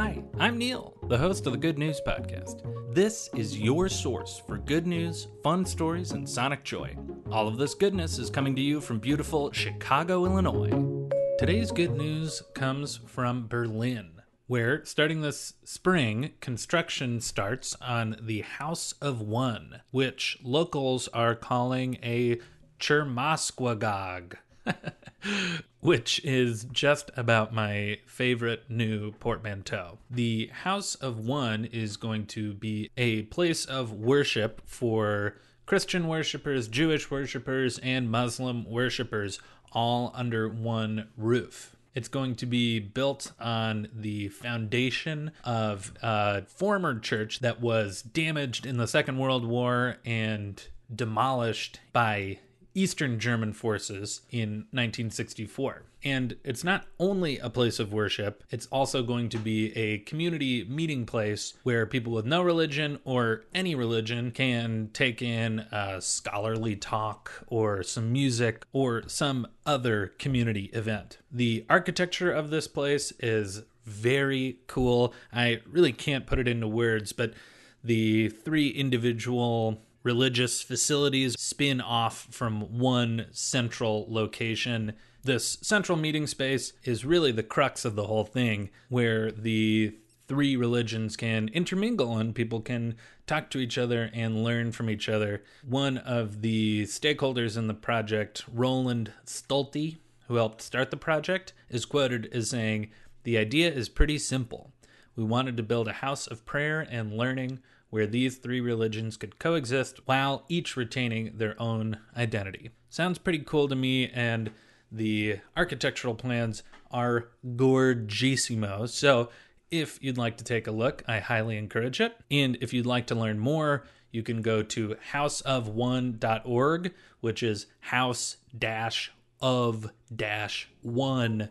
Hi, I'm Neil, the host of the Good News Podcast. This is your source for good news, fun stories, and sonic joy. All of this goodness is coming to you from beautiful Chicago, Illinois. Today's good news comes from Berlin, where starting this spring, construction starts on the House of One, which locals are calling a Churmosquagogue. which is just about my favorite new portmanteau. The House of One is going to be a place of worship for Christian worshippers, Jewish worshippers, and Muslim worshippers all under one roof. It's going to be built on the foundation of a former church that was damaged in the Second World War and demolished by Eastern German forces in 1964. And it's not only a place of worship, it's also going to be a community meeting place where people with no religion or any religion can take in a scholarly talk or some music or some other community event. The architecture of this place is very cool. I really can't put it into words, but the three individual religious facilities spin off from one central location. This central meeting space is really the crux of the whole thing, where the three religions can intermingle and people can talk to each other and learn from each other. One of the stakeholders in the project, Roland Stolte, who helped start the project, is quoted as saying, The idea is pretty simple. We wanted to build a house of prayer and learning where these three religions could coexist while each retaining their own identity. Sounds pretty cool to me, and the architectural plans are gorgeissimo. So, if you'd like to take a look, I highly encourage it. And if you'd like to learn more, you can go to houseof1.org, which is house of one.org.